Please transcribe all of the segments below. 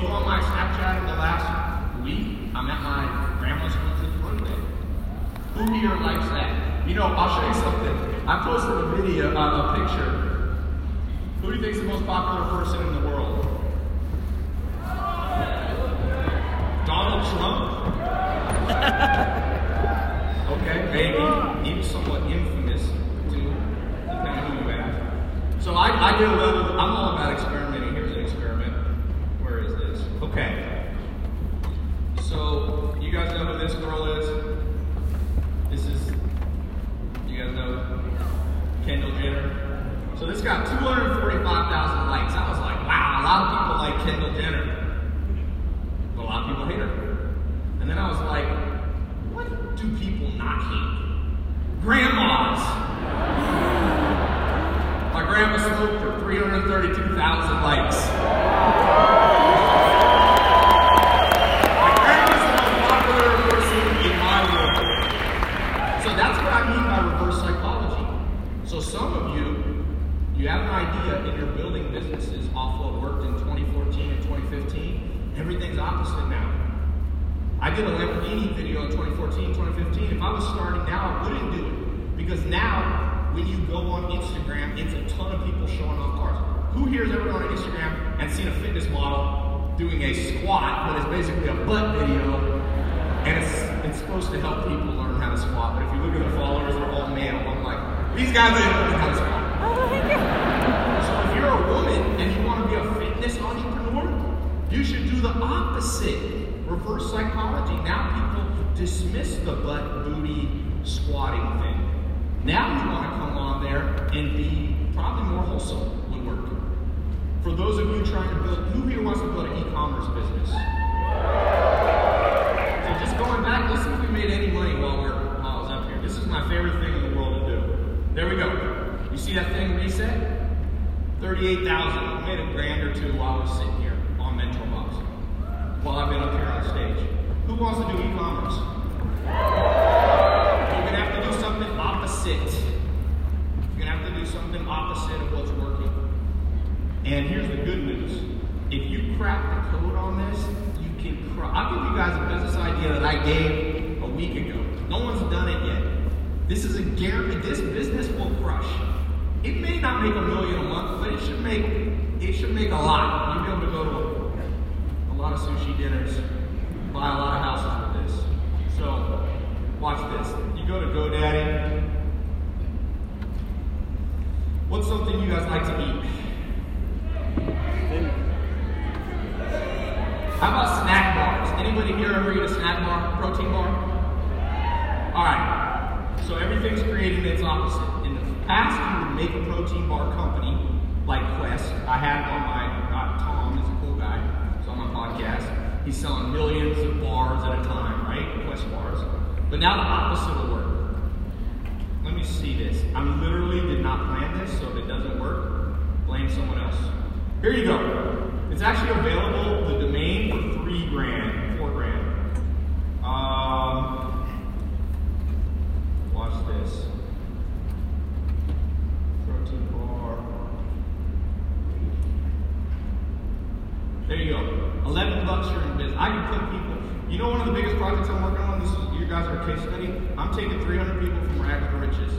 go on my Snapchat in the last week, I'm at my grandma's 100th birthday. Who here likes that? You know, I'll show you something. I posted a video, uh, a picture. Who do you think is the most popular person in the world? Donald Trump? okay, maybe. He's somewhat infamous, too, depending on who you ask. So I, I did a little, I'm all about experimenting. Here's an experiment. Where is this? Okay. So, you guys know who this girl is? This is, you guys know Kendall Jenner? So this got 245,000 likes. I was like, wow, a lot of people like Kendall Jenner. But a lot of people hate her. And then I was like, what do people not hate? Grandmas. My grandma smoked for 332,000 likes. My grandma's the most popular person in my world. So that's what I mean by reverse psychology. So some of you, you have an idea and you're building businesses off what worked in 2014 and 2015. Everything's opposite now. I did a Lamborghini video in 2014, 2015. If I was starting now, I wouldn't do it. Because now, when you go on Instagram, it's a ton of people showing off cars. Who here has ever gone on Instagram and seen a fitness model doing a squat, but it's basically a butt video, and it's, it's supposed to help people learn how to squat. But if you look at the followers, they're all male. I'm like, these guys how to. Oh, so if you're a woman and you want to be a fitness entrepreneur, you should do the opposite. Reverse psychology. Now people dismiss the butt booty squatting thing. Now you want to come on there and be probably more wholesome would work. For those of you trying to build, who here wants to build an e-commerce business? So just going back, let's see if we made any money while we're while I was up here. This is my favorite thing in the world to do. There we go. You see that thing reset? 38,000. I made a grand or two while I was sitting here on Mentor Box. While I've been up here on stage. Who wants to do e-commerce? You're gonna have to do something opposite. You're gonna have to do something opposite of what's working. And here's the good news. If you crack the code on this, you can. I'll give you guys a business idea that I gave a week ago. No one's done it yet. This is a guarantee. This business will crush. It may not make a million a month, but it should make it should make a lot. You'll be able to go to a lot of sushi dinners, buy a lot of houses with this. So watch this. You go to GoDaddy. What's something you guys like to eat? How about snack bars? Anybody here ever eat a snack bar, protein bar? All right. So everything's creating its opposite. In the past, you would make a protein bar company like Quest. I had on my uh, Tom is a cool guy. He's on my podcast. He's selling millions of bars at a time, right? Quest bars. But now the opposite will work. Let me see this. I literally did not plan this, so if it doesn't work, blame someone else. Here you go. It's actually available, the domain, for three grand, four grand. Um, watch this. Protein bar. There you go. 11 bucks you're in business. I can put people, you know one of the biggest I'm working on, this is, you guys are a case study. I'm taking 300 people from rags to riches,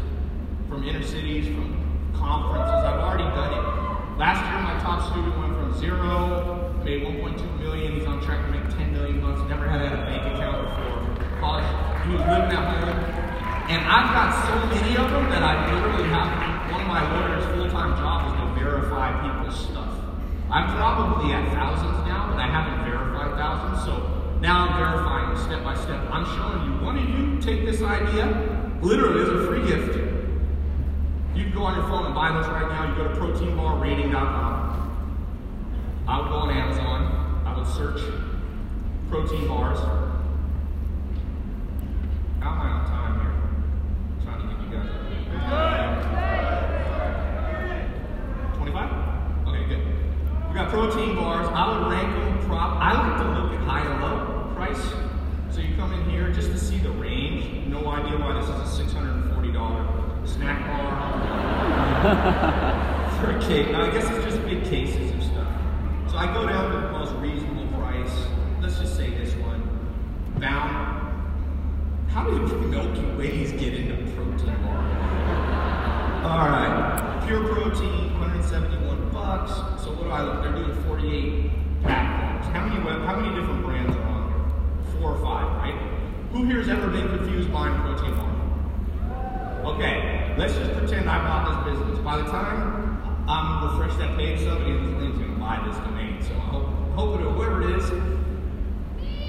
from inner cities, from conferences. I've already done it. Last year, my top student went from zero, made 1.2 million. He's on track to make 10 million bucks. Never had a bank account before. College, he was living at home. And I've got so many of them that I literally have one of my lawyer's full-time jobs is to verify people's stuff. I'm probably at thousands now, but I haven't verified thousands. So now I'm verifying step by step. I'm showing you. One of you take this idea, literally as a free gift. You can go on your phone and buy this right now. You go to proteinbarrating.com. I would go on Amazon. I would search protein bars. How am time protein bars, I would rank them prop. I like to look at high and low price. So you come in here just to see the range. No idea why this is a $640 snack bar for a cake. Now I guess it's just big cases of stuff. So I go down to the most reasonable price. Let's just say this one. Bound. How did Milky Ways get into protein bar? All right. Pure protein, 171 so what do I look? They're doing 48 pack bars. How many web, how many different brands are on there? Four or five, right? Who here has ever been confused buying protein bar? Okay, let's just pretend I bought this business. By the time I'm refresh that page, somebody in this is to buy this domain. So I hope, hope it, whoever it is,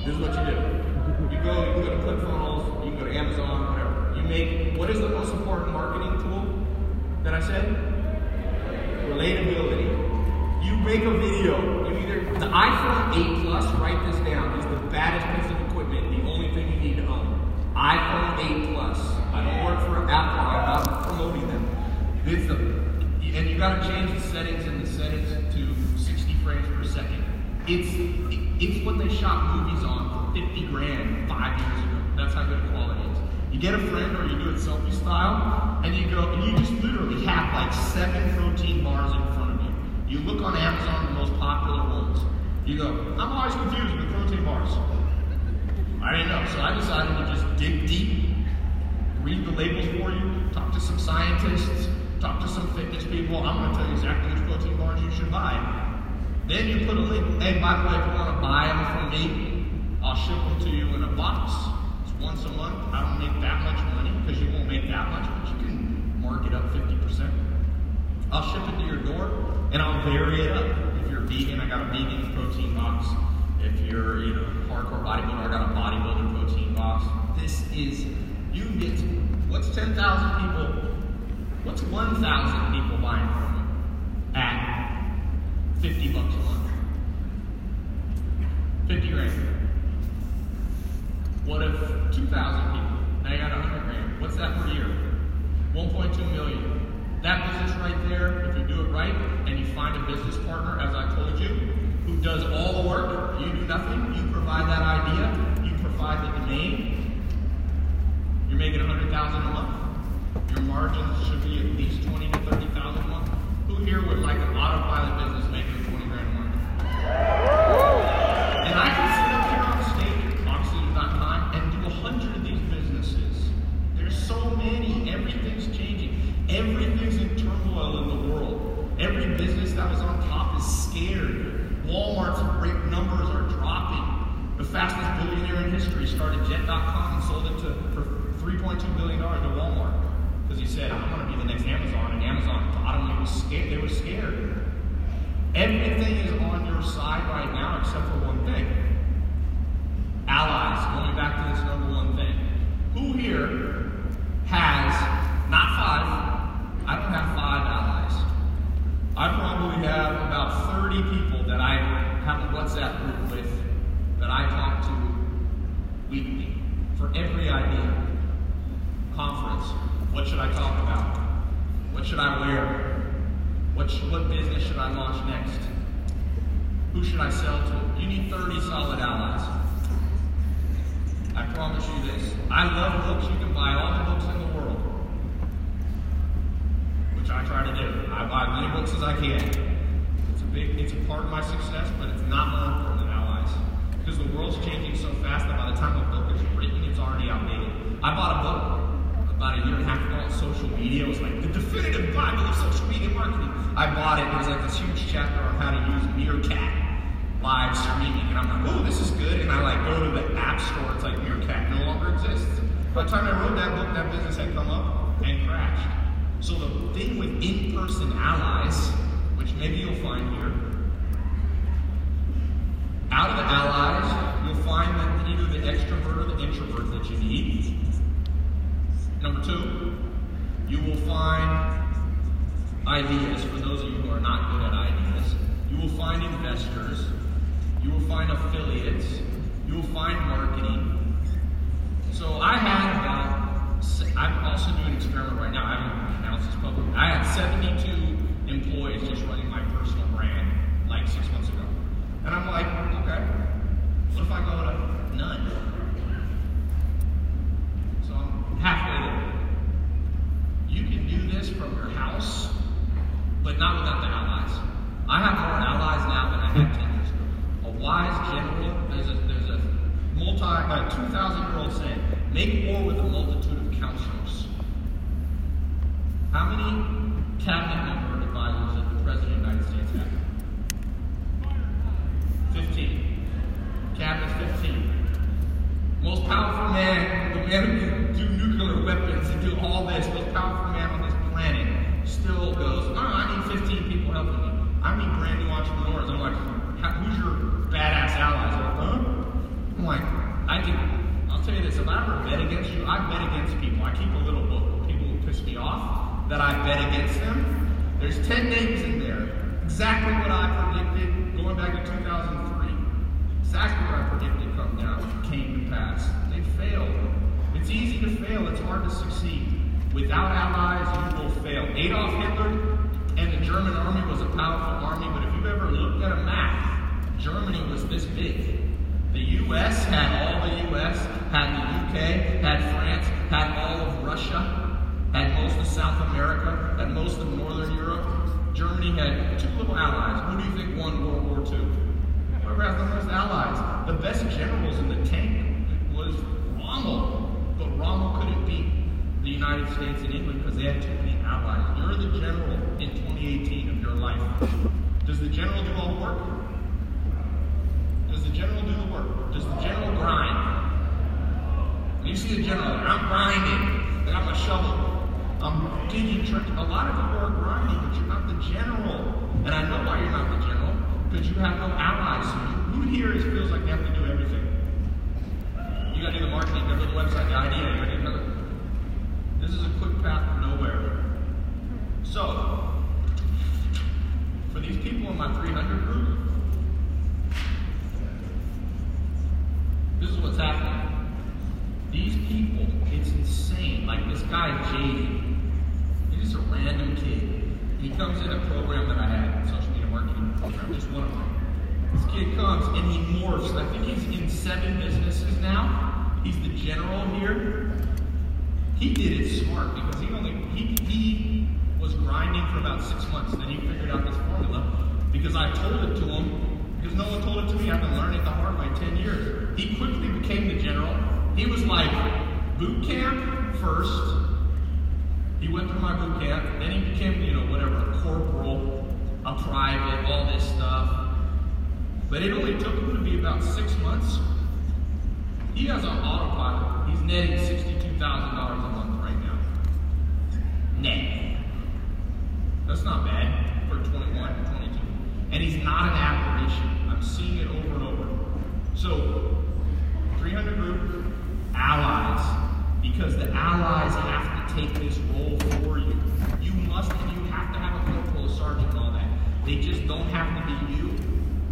this is what you do. You go, you go to ClickFunnels, you can go to Amazon, whatever. You make, what is the most important marketing tool that I said? Relatability. You make a video. You either, the iPhone 8 Plus, write this down, is the baddest piece of equipment, the only thing you need to own. iPhone 8 Plus. I don't work for Apple, I'm not promoting them. This, uh, and you gotta change the settings in the settings to 60 frames per second. It's it's what they shot movies on for 50 grand five years ago. That's how good quality is. You get a friend or you do it selfie style, and you go and you just literally have like seven protein bars in front of you. You look on Amazon, the most popular ones. You go, I'm always confused with protein bars. I didn't know, so I decided to just dig deep read the labels for you, talk to some scientists, talk to some fitness people. I'm going to tell you exactly which protein bars you should buy. Then you put a link. Hey, by the way, if you want to buy them from me, I'll ship them to you in a box. It's once a month. I don't make that much money because you won't make that much, but you can mark it up 50%. I'll ship it to your door and I'll vary it up. If you're vegan, I got a vegan protein box. If you're, you know, hardcore bodybuilder, I got a bodybuilder protein box. This is you get what's 10,000 people, what's 1,000 people buying from you at 50 bucks a month? 50 grand. What if 2,000 people, they got 100 grand? What's that per year? 1.2 million. That business right there, if you do it right and you find a business partner, as I told you, who does all the work, you do nothing, you provide that idea, you provide the domain, you're making 100000 a month. Your margins should be at least 20 to 30000 a month. Who here would like an autopilot business making 20 grand a month? And I can sit up here on stage at Foxleaders.com and do a hundred of these businesses. There's so many. Everything's changing. Everything's in turmoil in the world. Every business that was on top is scared. Walmart's great numbers are dropping. The fastest billionaire in history started Jet.com and sold it to for $3.2 billion to Walmart because he said, I'm going to be the next Amazon, and Amazon thought him, scared. they were scared. Everything is on your side right now except for one thing. Allies, going back to this number one thing. Who here has, not five, I don't have five allies. I probably have about 30 people that I have a WhatsApp group with that I talk to weekly for every idea conference. What should I talk about? What should I wear? What, what business should I launch next? Who should I sell to? You need 30 solid allies. I promise you this. I love books. You can buy all the books in the world, which I try to do. I buy as many books as I can. It's a big, it's a part of my success, but it's not more important than allies. Because the world's changing so fast that by the time a book is written, it's already outdated. I bought a book about a year and a half ago social media. Was like the definitive Bible of social media marketing. I bought it. It was like this huge chapter on how to use Meerkat live streaming. And I'm like, oh, this is good. And I like go to the app store. It's like Meerkat no longer exists. By the time I wrote that book, that business had come up and crashed. So the thing with in-person allies, which maybe you'll find here, out of the allies, you'll find that either the extrovert or the introvert that you need. Number two, you will find ideas for those of you who are not good at ideas. You will find investors. You will find affiliates. You will find marketing. So I had about, I'm also doing an experiment right now. I haven't announced this publicly. I had 72 employees just running my personal brand like six months ago. And I'm like, okay, what if I go to none? halfway there. You can do this from your house, but not without the allies. I have more allies now than I had 10 years ago. A wise general, there's a, there's a multi, a 2,000 year old saying, Make war with a multitude of counselors. How many cabinet member advisors does the President of the United States have? 15. Cabinet 15. Most powerful man, the man who can do nuclear weapons and do all this, most powerful man on this planet, still goes, oh, I need 15 people helping me. I need brand new entrepreneurs. I'm like, who's your badass allies? Like, huh? I'm like, I can, I'll tell you this, if I ever bet against you, I bet against people. I keep a little book of people who piss me off that I bet against them. There's 10 names in there. Exactly what I predicted going back to 2003. Exactly what I predicted come down came to pass. They failed. It's easy to fail, it's hard to succeed. Without allies, you will fail. Adolf Hitler and the German army was a powerful army, but if you've ever looked at a map, Germany was this big. The U.S. had all the U.S., had the U.K., had France, had all Russia, had most of South America, had most of Northern Europe. Germany had two little allies. Who do you think won World War II? Whoever has the most allies. The best generals in the tank was Rommel, but Rommel couldn't beat the United States and England because they had too many allies. You're the general in 2018 of your life. Does the general do all the work? Does the general do the work? Does the general grind? You see the general, I'm grinding, Got my shovel. I'm digging trenches. A lot of people are grinding, but you're not the general. And I know why you're not the general, because you have no allies is, feels like they have to do everything? You gotta do the marketing, you gotta do the website, the idea, you gotta do the This is a quick path to nowhere. So, for these people in my 300 group, this is what's happening. These people, it's insane. Like this guy, Jaden, he's just a random kid. He comes in a program that I had, social media marketing program, just one of them. This kid comes and he morphs. I think he's in seven businesses now. He's the general here. He did it smart because he only he he was grinding for about six months. Then he figured out this formula because I told it to him because no one told it to me. I've been learning the hard way ten years. He quickly became the general. He was like boot camp first. He went through my boot camp. Then he became you know whatever a corporal, a private, all this stuff. But it only took him to be about six months. He has an autopilot. He's netting $62,000 a month right now. Net. That's not bad for 21, 22. And he's not an aberration. I'm seeing it over and over. So, 300 group, allies. Because the allies have to take this role for you. You must, and you have to have a corporal, a sergeant, and all that. They just don't have to be you.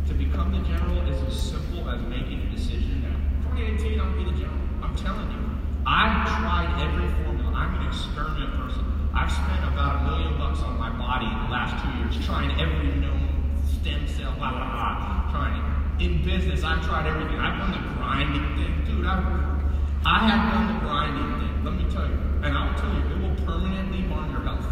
To become the general is as simple as making a decision now. 2018, I'm gonna be the general. I'm telling you. I've tried every formula. I'm an experiment person. I've spent about a million bucks on my body in the last two years trying every known stem cell, blah, blah, blah, trying it. In business, I've tried everything. I've done the grinding thing. Dude, I've, I have done the grinding thing. Let me tell you. And I'll tell you, it will permanently harm your health.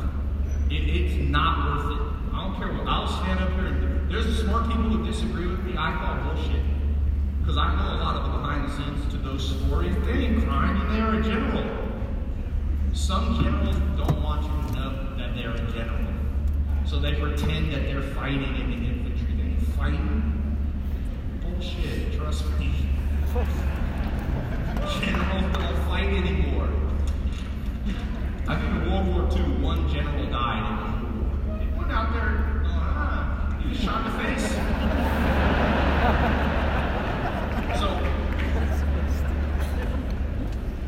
It, it's not worth it. I don't care what. I'll stand up here and there's smart people who disagree with me. I call bullshit. Because I know a lot of the behind the scenes to those stories. They ain't crying and they're a general. Some generals don't want you to know that they're a general. So they pretend that they're fighting in the infantry. They ain't fighting. Bullshit, trust me. Generals don't fight anymore. I think in World War II, one general died. In the War. They went out there ah, he was shot in the face. so,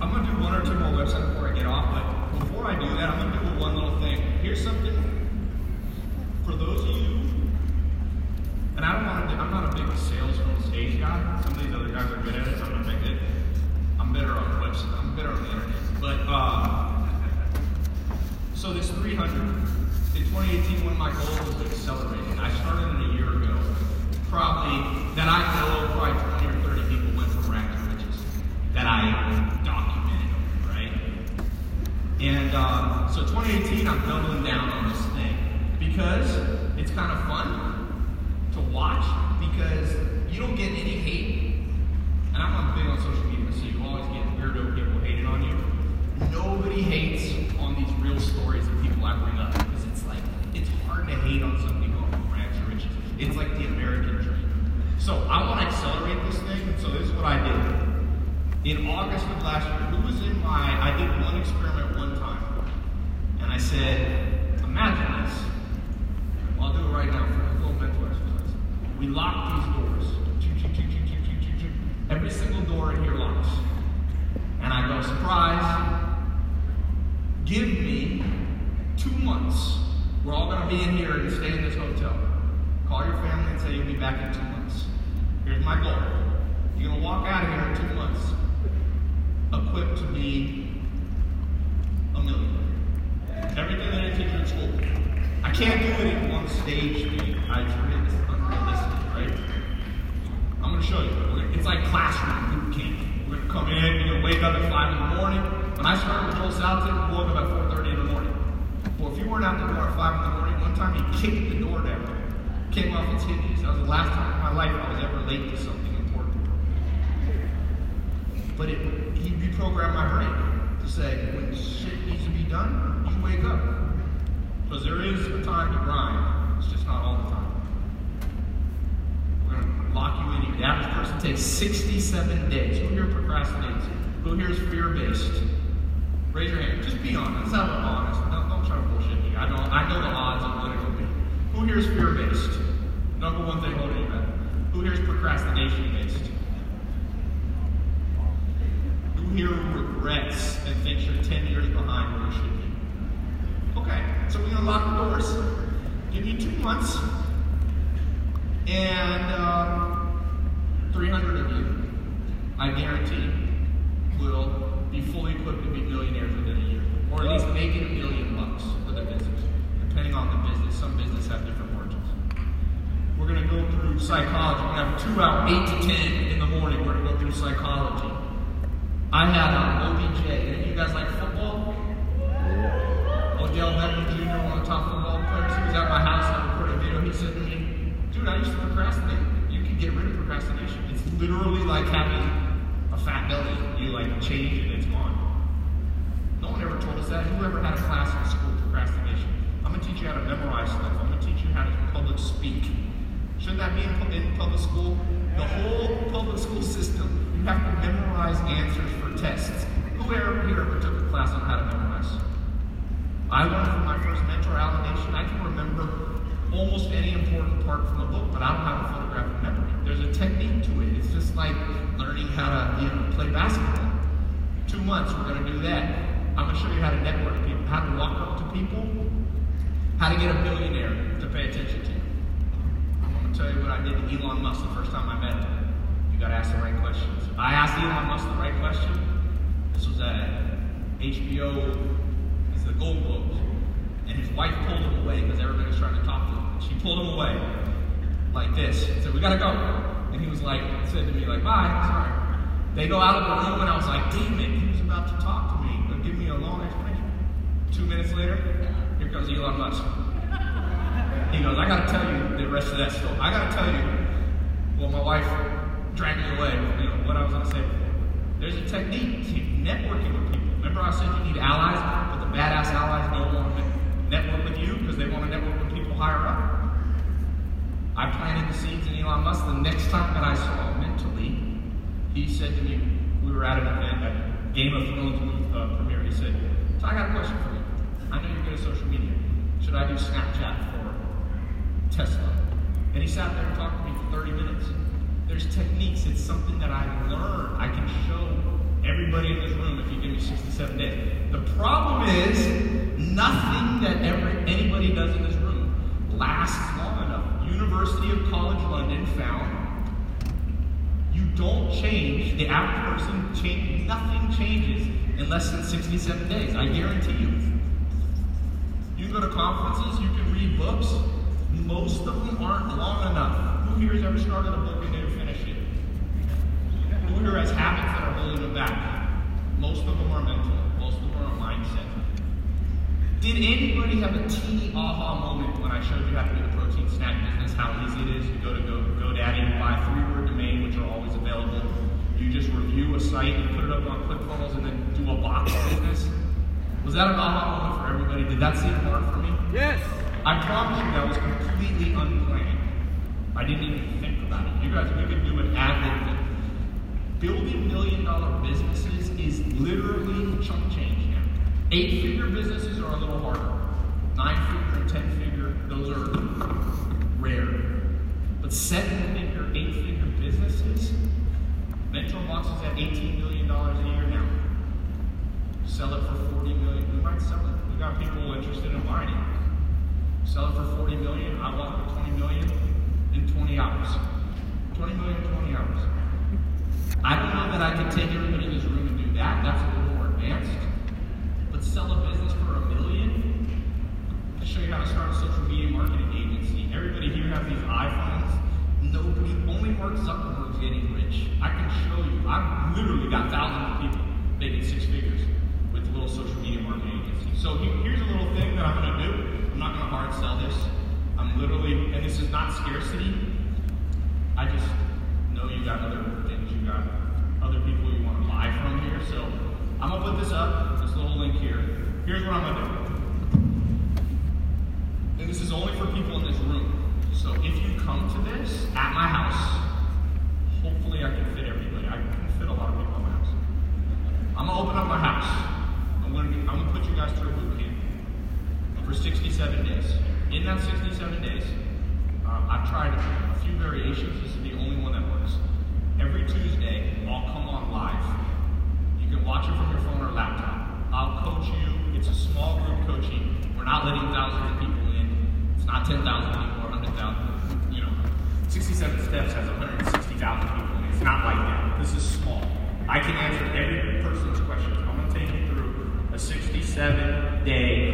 I'm going to do one or two more websites before I get off, but before I do that, I'm going to do one little thing. Here's something for those of you, and I don't want to, I'm not a big sales from stage guy. Are good at it, I'm to make it. I'm better on the website, I'm better on the internet. But, uh, so this 300, in 2018, one of my goals was to accelerate it. I started it a year ago. Probably, that I know probably 20 or 30 people went from rags to riches. That I documented, right? And um, so 2018, I'm doubling down on this thing because it's kind of fun to watch because you don't get any hate and I'm not big on social media, so you always get weirdo people hating on you. Nobody hates on these real stories that people I bring up because it's like it's hard to hate on somebody going from rags to riches. It's like the American dream. So I want to accelerate this thing. So this is what I did. In August of last year, who was in my? I did one experiment one time, and I said, imagine this. I'll do it right now for a little mental exercise. We lock these doors. Choo, choo, choo, Every single door in here locks. And I go, surprise, give me two months. We're all going to be in here and stay in this hotel. Call your family and say you'll be back in two months. Here's my goal. You're going to walk out of here in two months equipped to be a millionaire. Everything that I teach in school. I can't do it in one stage. I unrealistic, right? I'm going to show you. It's like classroom boot camp. We're going to come in, you're going to wake up at 5 in the morning. When I started with Joel Salatin, we woke up at 4.30 in the morning. Well, if you weren't out the door at 5 in the morning, one time he kicked the door down. Came off its hinges. That was the last time in my life I was ever late to something important. But it, he reprogrammed my brain to say, when shit needs to be done, you wake up. Because there is a time to grind. It's just not all the time. Lock you in. The average person takes 67 days. Who here procrastinates? Who here is fear-based? Raise your hand. Just be honest. Have an honest. Don't, don't try to bullshit me. I know, I know the odds of what it'll be. Who here is fear-based? Number one thing holding you back. Who here is procrastination-based? Who here regrets and thinks you're 10 years behind where you should be? Okay, so we're going to lock the doors. Give you two months. And um, 300 of you, I guarantee, will be fully equipped to be millionaires within a year. Or at least making a million bucks for their business. Depending on the business. Some businesses have different margins. We're going to go through psychology. We're going to have two out, 8 to 10 in the morning. We're going to go through psychology. I had um, OBJ. Any you guys like football? Odell Beckham Jr., one of the top football players. He was at my house. And I recorded a video. He said to me, dude, I used to procrastinate. Can get rid of procrastination. It's literally like having a fat belly. You like change it, and it's gone. No one ever told us that. Whoever had a class in school, procrastination. I'm to teach you how to memorize stuff. I'm to teach you how to public speak. Shouldn't that be in, public school? The whole public school system, you have to memorize answers for tests. Who ever here ever took a class on how to memorize? I learned from my first mentor, Alan Nation, I can remember almost any important part from a book, but I don't have a photographic memory. It's like learning how to you know, play basketball. Two months, we're going to do that. I'm going to show you how to network people, how to walk up to people, how to get a billionaire to pay attention to you. I'm going to tell you what I did to Elon Musk the first time I met him. You got to ask the right questions. I asked Elon Musk the right question. This was at HBO, it's the Gold Globes. And his wife pulled him away because everybody was trying to talk to him. She pulled him away like this and said, We gotta go. And he was like, said to me, like, bye, sorry. They go out of the room and I was like, damn it, he was about to talk to me, but give me a long explanation. Two minutes later, here comes Elon Musk. He goes, I gotta tell you the rest of that story. I gotta tell you, well, my wife dragged me away, you know, what I was gonna say before. There's a technique to networking with people. Remember I said you need allies, but the badass allies don't want to network with you because they want to network with people higher up. I planted the seeds in Elon Musk. The next time that I saw him mentally, he said to me, we were at an event at Game of Thrones uh, premiere. He said, so I got a question for you. I know you're good at social media. Should I do Snapchat for Tesla? And he sat there and talked to me for 30 minutes. There's techniques. It's something that I learned. I can show everybody in this room if you give me 67 days. The problem is, nothing that ever anybody does in this room lasts long enough. University of College London found you don't change, the average person change, nothing changes in less than 67 days. I guarantee you. You go to conferences, you can read books. Most of them aren't long enough. Who here has ever started a book and didn't finish it? Who here has habits that are holding them back? Most of them are mental. Most of them are mindset. Did anybody have a teeny aha moment when I showed you how to do the protein snack business, how easy it is? You go to Go, GoDaddy, you buy a three-word domain, which are always available. You just review a site, and put it up on ClickFunnels, and then do a box business. Was that an aha moment for everybody? Did that seem hard for me? Yes. I promise you that was completely unplanned. I didn't even think about it. You guys, we could do an ad Building million dollar businesses is literally chunk change. Eight figure businesses are a little harder. Nine figure and ten figure, those are rare. But seven figure, eight figure businesses, Mentor Box is at $18 million a year now. Sell it for 40 million. We might sell it. We got people interested in buying it. Sell it for 40 million. I want 20 million in 20 hours. 20 million, 20 hours. I don't know that I can take everybody in this room and do that. That's a little more advanced. But sell a business for a million? To show you how to start a social media marketing agency. Everybody here has these iPhones. Nobody, only Mark Zuckerberg's getting rich. I can show you. I've literally got thousands of people making six figures with a little social media marketing agency. So here's a little thing that I'm going to do. I'm not going to hard sell this. I'm literally, and I just know you got other things, you got other people you want to buy from here. So I'm gonna put this up, this little link here. Here's what I'm gonna do. And this is only for people in this room. So if you come to this at my house, hopefully I can fit everybody. I can fit a lot of people in my house. I'm gonna open up my house. I'm gonna, I'm gonna put you guys through a boot camp for 67 days. In that 67 days, I've tried a few variations. This is the only one that works. Every Tuesday, I'll come on live. You can watch it from your phone or laptop. I'll coach you. It's a small group coaching. We're not letting thousands of people in. It's not 10,000 people or 100,000. You know, 67 Steps has 160,000 people in it. It's not like that. This is small. I can answer every person's questions. I'm going to take you through a 67 day